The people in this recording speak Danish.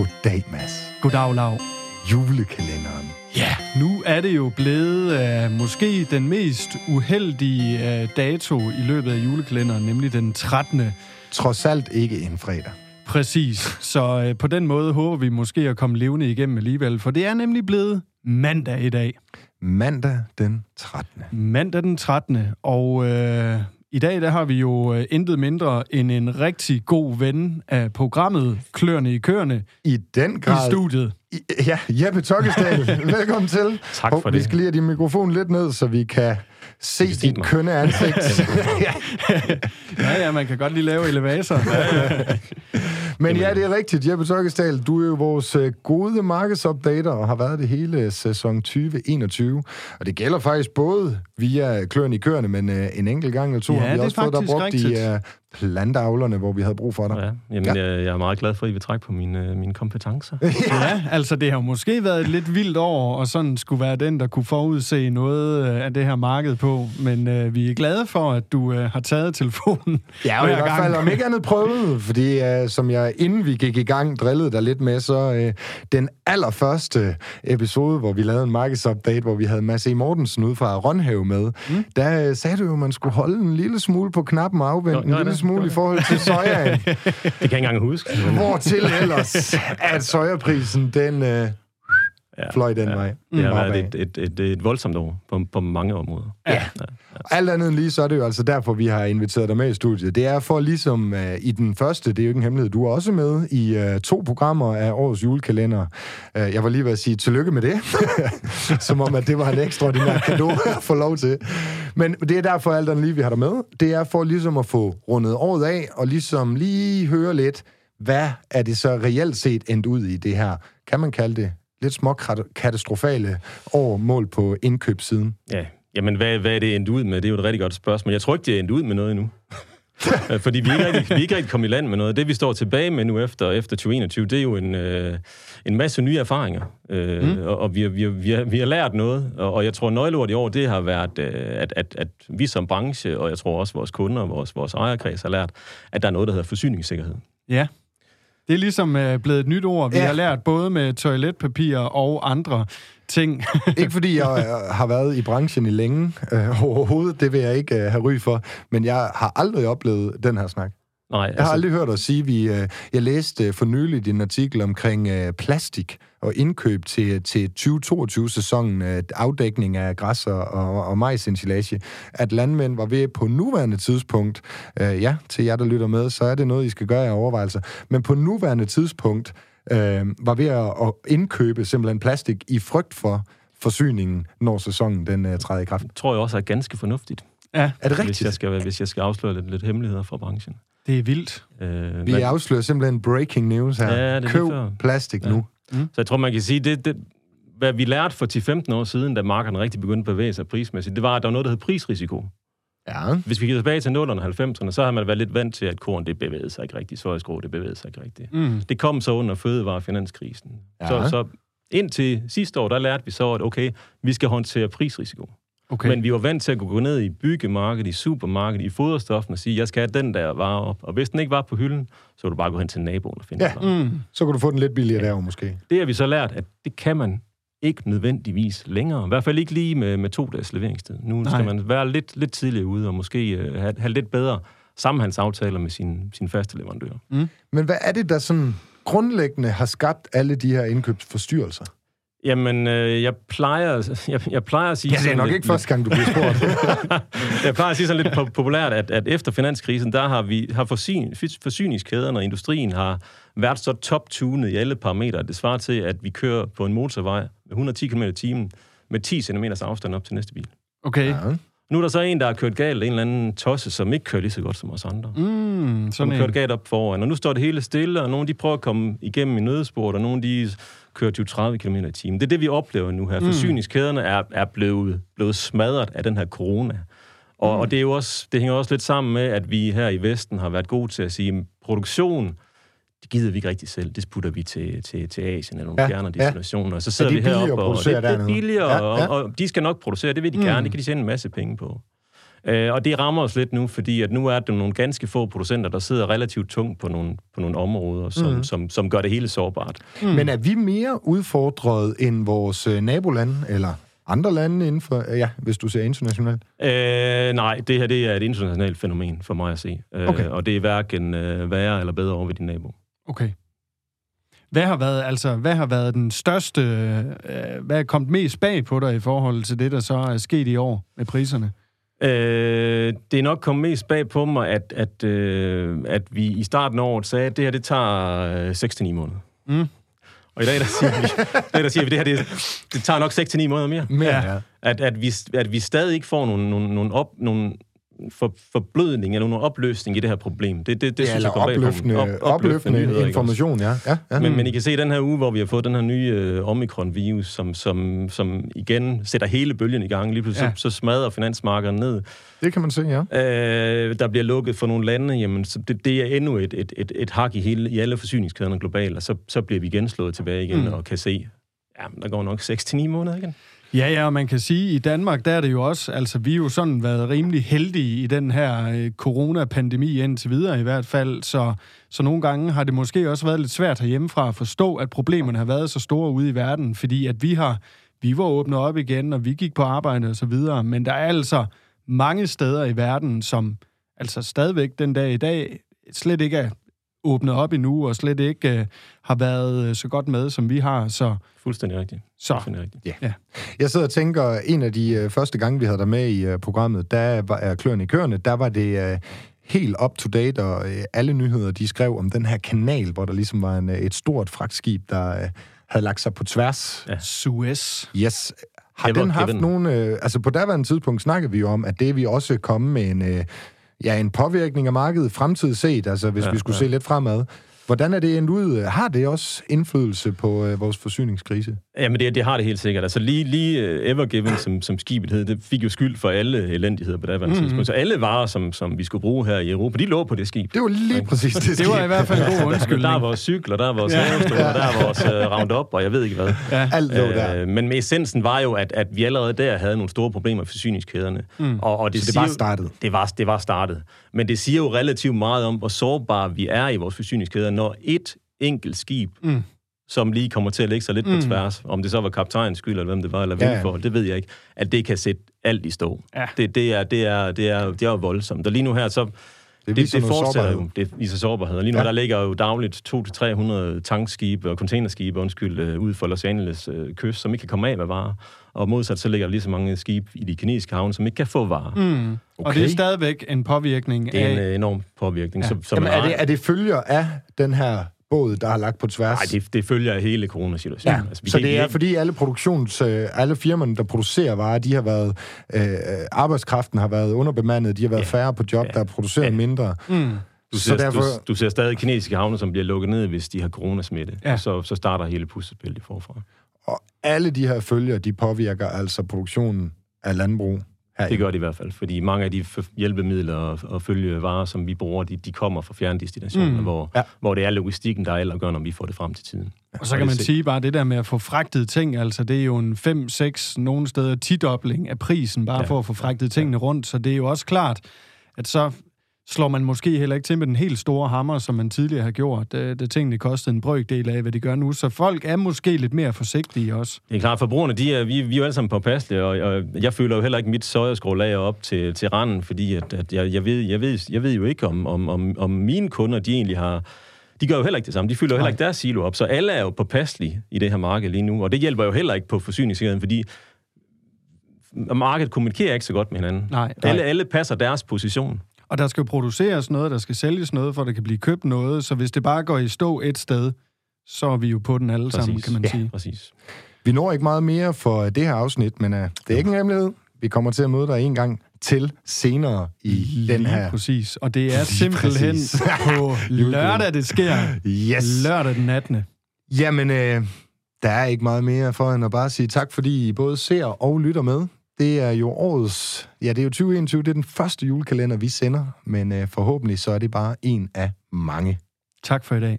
Goddag, Mads. Goddag, Lav. Julekalenderen. Ja, nu er det jo blevet uh, måske den mest uheldige uh, dato i løbet af julekalenderen, nemlig den 13. Trods alt ikke en fredag. Præcis. Så uh, på den måde håber vi måske at komme levende igennem alligevel, for det er nemlig blevet mandag i dag. Mandag den 13. Mandag den 13. Og uh, i dag der har vi jo uh, intet mindre end en rigtig god ven af programmet Klørne i Kørne I den grad... i studiet. I, ja, Jeppe Tokkesdal, velkommen til. Tak for Vi det. skal lige have din mikrofon lidt ned, så vi kan se dit mig. kønne ansigt. Ja, ja, man kan godt lige lave elevator. Men ja, det er rigtigt. Jeppe Tokkesdal, du er jo vores øh, gode markedsopdater og har været det hele sæson 2021. Og det gælder faktisk både via kløerne i køerne, men øh, en enkelt gang eller to Ja, har vi også fået dig faktisk brugt i rigtigt. øh, planteavlerne, hvor vi havde brug for dig. Ja, jamen, Ja. Jeg, jeg er meget glad for, at I vil trække på mine, mine kompetencer. Ja, altså det har jo måske været et lidt vildt år, og sådan skulle være den, der kunne forudse noget øh, af det her marked på. Men øh, vi er glade for, at du øh, har taget telefonen Ja, og i hver hvert fald om ikke andet prøvet, fordi uh, som jeg inden vi gik i gang drillede dig lidt med, så uh, den allerførste episode, hvor vi lavede en markedsupdate, hvor vi havde Mads E. Mortensen ud fra Rønhave med, mm. der uh, sagde du jo, at man skulle holde en lille smule på knappen og afvente en lille smule i forhold til sojaen. Det kan jeg ikke engang huske. Hvortil ellers, at sojaprisen, den uh, ja, fløj den ja. vej. Det har opad. været et, et, et, et voldsomt år på, på mange områder. Ja. Alt andet end lige, så er det jo altså derfor, vi har inviteret dig med i studiet. Det er for ligesom uh, i den første, det er jo ikke en hemmelighed, du er også med i uh, to programmer af årets julekalender. Uh, jeg var lige ved at sige tillykke med det, som om, at det var en ekstraordinær gave at få lov til. Men det er derfor alt andet lige, vi har dig med. Det er for ligesom at få rundet året af, og ligesom lige høre lidt, hvad er det så reelt set endt ud i det her, kan man kalde det, lidt små katastrofale år mål på indkøbssiden. Ja, jamen hvad, hvad er det endt ud med? Det er jo et rigtig godt spørgsmål. Jeg tror ikke, det er endt ud med noget endnu. Fordi vi er, ikke rigtig, vi er ikke rigtig kommet i land med noget. Det, vi står tilbage med nu efter, efter 2021, det er jo en, øh, en masse nye erfaringer. Øh, mm. Og, og vi, har, vi, har, vi, har, vi har lært noget. Og, og jeg tror, nøgleordet i år, det har været, øh, at, at, at vi som branche, og jeg tror også vores kunder og vores, vores ejerkreds har lært, at der er noget, der hedder forsyningssikkerhed. Ja. Det er ligesom øh, blevet et nyt ord. Vi Ja. har lært både med toiletpapir og andre ting. Ikke fordi jeg øh, har været i branchen i længe øh, overhovedet, det vil jeg ikke øh, have ry for, men jeg har aldrig oplevet den her snak. Nej, Jeg har aldrig hørt dig sige, vi, øh, jeg læste øh, for nylig en artikel omkring øh, plastik og indkøb til, til 2022-sæsonen, øh, afdækning af græs og, og, og majsensilage, at landmænd var ved på nuværende tidspunkt, øh, ja, til jer, der lytter med, så er det noget, I skal gøre af overvejelser, men på nuværende tidspunkt øh, var ved at, at indkøbe simpelthen plastik i frygt for forsyningen, når sæsonen den øh, træder i kraft. tror jeg også er ganske fornuftigt, ja, Er det hvis jeg, rigtigt? skal, hvis jeg skal afsløre lidt, lidt hemmeligheder fra branchen. Det er vildt. Øh, Vi men- afslører simpelthen breaking news her. Ja, det er Køb før. plastik Ja. nu. Så jeg tror, man kan sige, det, det, hvad vi lærte for 10-15 år siden, da markederne rigtig begyndte at bevæge sig prismæssigt, det var, at der var noget, der hed prisrisiko. Ja. Hvis vi kigger tilbage til 0'erne og 90'erne, så har man været lidt vant til, at korn det bevægede sig ikke rigtigt, sojaskrå det bevægede sig ikke rigtigt. Mm. Det kom så under fødevare- og finanskrisen. Ja. Så, så indtil sidste år, der lærte vi så, at okay, vi skal håndtere prisrisiko. Okay. Men vi var vant til at kunne gå ned i byggemarkedet, i supermarkedet, i foderstoffen og sige, jeg skal have den der vare op. Og hvis den ikke var på hylden, så ville du bare gå hen til naboen og finde Ja. den. Mm. Så kan du få den lidt billigere der, måske. Det har vi så lært, at det kan man ikke nødvendigvis længere. I hvert fald ikke lige med, med to dages leveringstid. Nu Nej. skal man være lidt, lidt tidligere ude, og måske øh, have, have lidt bedre sammenhandsaftaler med sin, sin faste leverandør. Men hvad er det, der sådan grundlæggende har skabt alle de her indkøbsforstyrrelser? Jamen, øh, jeg, plejer, jeg, jeg plejer at sige... Ja, det er sådan nok lidt, ikke første gang, du bliver spurgt. jeg plejer at sige sådan lidt po- populært, at, at efter finanskrisen, der har vi har forsyn, forsyningskæderne og industrien har været så top-tunet i alle parametre, det svarer til, at vi kører på en motorvej med 110 km i timen med 10 cm afstand op til næste bil. Okay. ja. Nu er der så en, der har kørt galt, en eller anden tosse, som ikke kører lige så godt som os andre. Mm, sådan kørt galt op foran. Og nu står det hele stille, og nogle de prøver at komme igennem i nødsport, og nogle de kører 20-30 km i timen. Det er det, vi oplever nu her. Mm. Forsyningskæderne er, er blevet, blevet smadret af den her corona. Og, mm. og det, er jo også, det hænger også lidt sammen med, at vi her i Vesten har været gode til at sige, at produktion, det gider vi ikke rigtig selv. Det sputter vi til, til, til Asien eller nogle Ja, ja, fjernere ja. destinationer. Og så sidder de vi heroppe, og det, det er billigere, Ja, ja, ja. ja. Og, og de skal nok producere. Det vil de Mm. gerne. Det kan de tjene en masse penge på. Øh, og det rammer os lidt nu, fordi at nu er der nogle ganske få producenter, der sidder relativt tungt på nogle, på nogle områder, som, mm. som, som gør det hele sårbart. Mm. Men er vi mere udfordret end vores øh, nabolande, eller andre lande inden for, ja, hvis du ser internationalt? Øh, nej, det her det er et internationalt fænomen for mig at se. Øh, okay. Og det er hverken øh, værre eller bedre over ved din nabo. Okay. Hvad har været, altså, hvad har været den største, øh, hvad er kommet mest bag på dig i forhold til det, der så er sket i år med priserne? Øh, det er nok kommet mest bag på mig, at, at, øh, at vi i starten af året sagde, at det her, det tager øh, 6-9 måneder. Mm. Og i dag, der siger vi, der, der siger vi det her, det, det tager nok 6-9 måneder mere. mere ja. At, at, vi, at vi stadig ikke får nogle, nogle, nogle, op, nogle for, forblødning eller nogen opløsning i det her problem. Det, det, det ja, synes jeg opløftende, op, opløftende, opløftende nyheder, information, ja. ja, ja. Men, men I kan se den her uge, hvor vi har fået den her nye uh, Omicron-virus, som, som, som igen sætter hele bølgen i gang. Lige pludselig ja. så, så smadrer finansmarkederne ned. Det kan man se, ja. Uh, der bliver lukket for nogle lande, jamen, så det, det er endnu et, et, et, et hak i, hele, i alle forsyningskæderne globalt, og så, så bliver vi igen slået tilbage igen mm. og kan se, ja, der går nok 6-9 måneder igen. Ja, ja, og man kan sige, at i Danmark, der er det jo også, altså vi har jo sådan været rimelig heldige i den her øh, coronapandemi indtil videre i hvert fald, så, så nogle gange har det måske også været lidt svært herhjemmefra at forstå, at problemerne har været så store ude i verden, fordi at vi har, vi var åbnet op igen, og vi gik på arbejde og så videre, men der er altså mange steder i verden, som altså stadigvæk den dag i dag slet ikke er åbnet op endnu, og slet ikke øh, har været øh, så godt med, som vi har. Så, Fuldstændig rigtigt. Så, Fuldstændig rigtigt. Ja. ja. Jeg sidder og tænker, en af de øh, første gange, vi havde dig med i øh, programmet, der var er Kløerne i Kørende, der var det... Øh, helt up-to-date, og øh, alle nyheder, de skrev om den her kanal, hvor der ligesom var en, øh, et stort fragtskib, der øh, havde lagt sig på tværs. Ja. Suez. Yes. Har den haft nogle... Øh, altså på daværende tidspunkt snakkede vi jo om, at det vi også komme med en... Øh, ja, en påvirkning af markedet fremtid set, altså hvis ja, vi skulle ja. se lidt fremad. Hvordan er det endt ud? Har det også indflydelse på øh, vores forsyningskrise? Jamen, det, det har det helt sikkert. Altså lige, lige uh, Evergiven, som, som skibet hed, det fik jo skyld for alle elendigheder på det mm-hmm. tidspunkt. Så alle varer, som, som vi skulle bruge her i Europa, de lå på det skib. Det var lige præcis det skib. Det var i hvert fald en god undskyldning. Der er vores cykler, der er vores ja. havestoler, der er vores uh, Roundup, og jeg ved ikke hvad. Ja. Alt lå der. Uh, men med essensen var jo, at, at vi allerede der havde nogle store problemer med forsyningskæderne. Mm. Og, og det, Så det var startet? Det var, det var startet. Men det siger jo relativt meget om, hvor sårbare vi er i vores forsyningskæder, når et enkelt skib, mm. som lige kommer til at lægge sig lidt mm. på tværs, om det så var kaptajns skyld, eller hvem det var, eller ja, ja. det ved jeg ikke, at det kan sætte alt i stå. Ja. Det, det, er, det, er, det, er, det er jo voldsomt. Og lige nu her, så... Det, det, det fortsætter jo. Det viser sårbarhed. Og lige nu ja. der ligger jo dagligt 200-300 tankskibe og containerskibe, undskyld, øh, ud for Los Angeles øh, kyst, som ikke kan komme af med varer. Og modsat så ligger der lige så mange skibe i de kinesiske havne, som ikke kan få varer. Mm. Okay. Og det er stadigvæk en påvirkning Det er af... en øh, enorm påvirkning. Ja. Som, som Jamen, er, det, er det følger af den her båd, der har lagt på tværs. Nej, det, det følger hele coronasituationen. Ja, altså, så det er, ikke... fordi alle produktions, øh, alle firmaerne, der producerer varer, de har været, øh, arbejdskraften har været underbemandet, de har været ja. færre på job, ja. der er produceret ja. mindre. Mm. Du ser, så derfor... du, du ser stadig kinesiske havne, som bliver lukket ned, hvis de har coronasmitte. Ja. Så, så starter hele puslespillet forfra. Og alle de her følger, de påvirker altså produktionen af landbrug det gør det i hvert fald, fordi mange af de hjælpemidler og, og følgevarer, som vi bruger, de, de kommer fra fjerne destinationer, mm. hvor, ja. hvor det er logistikken, der er gør, når vi får det frem til tiden. Og så kan man sige bare det der med at få fragtet ting, altså det er jo en 5-6, nogle steder 10-dobling af prisen, bare ja. for at få fragtet tingene rundt, så det er jo også klart, at så slår man måske heller ikke til med den helt store hammer, som man tidligere har gjort, da, da tingene kostede en brøkdel af, hvad de gør nu. Så folk er måske lidt mere forsigtige også. Det er klart, forbrugerne, de er, vi, vi er jo alle sammen påpasselige, og, og jeg føler jo heller ikke mit sojaskrå op til, til randen, fordi at, at jeg, jeg, ved, jeg, ved, jeg ved jo ikke, om, om, om, om mine kunder, de egentlig har de gør jo heller ikke det samme. De fylder jo heller ikke deres silo op, så alle er jo påpasselige i det her marked lige nu, og det hjælper jo heller ikke på forsyningssikkerheden, fordi markedet kommunikerer ikke så godt med hinanden. Nej, nej. Alle, alle passer deres position. Og der skal jo produceres noget, der skal sælges noget, for der kan blive købt noget. Så hvis det bare går i stå et sted, så er vi jo på den alle præcis. sammen, kan man ja, sige. præcis. Vi når ikke meget mere for det her afsnit, men uh, det er ikke en hemmelighed. Vi kommer til at møde dig en gang til senere i Lige den her. præcis. Og det er simpelthen på lørdag, det sker. Yes. Lørdag den 18. Jamen, øh, der er ikke meget mere for end at bare sige tak, fordi I både ser og lytter med. Det er jo årets, ja, det er jo 2021, det er den første julekalender, vi sender, men øh, forhåbentlig så er det bare en af mange. Tak for i dag.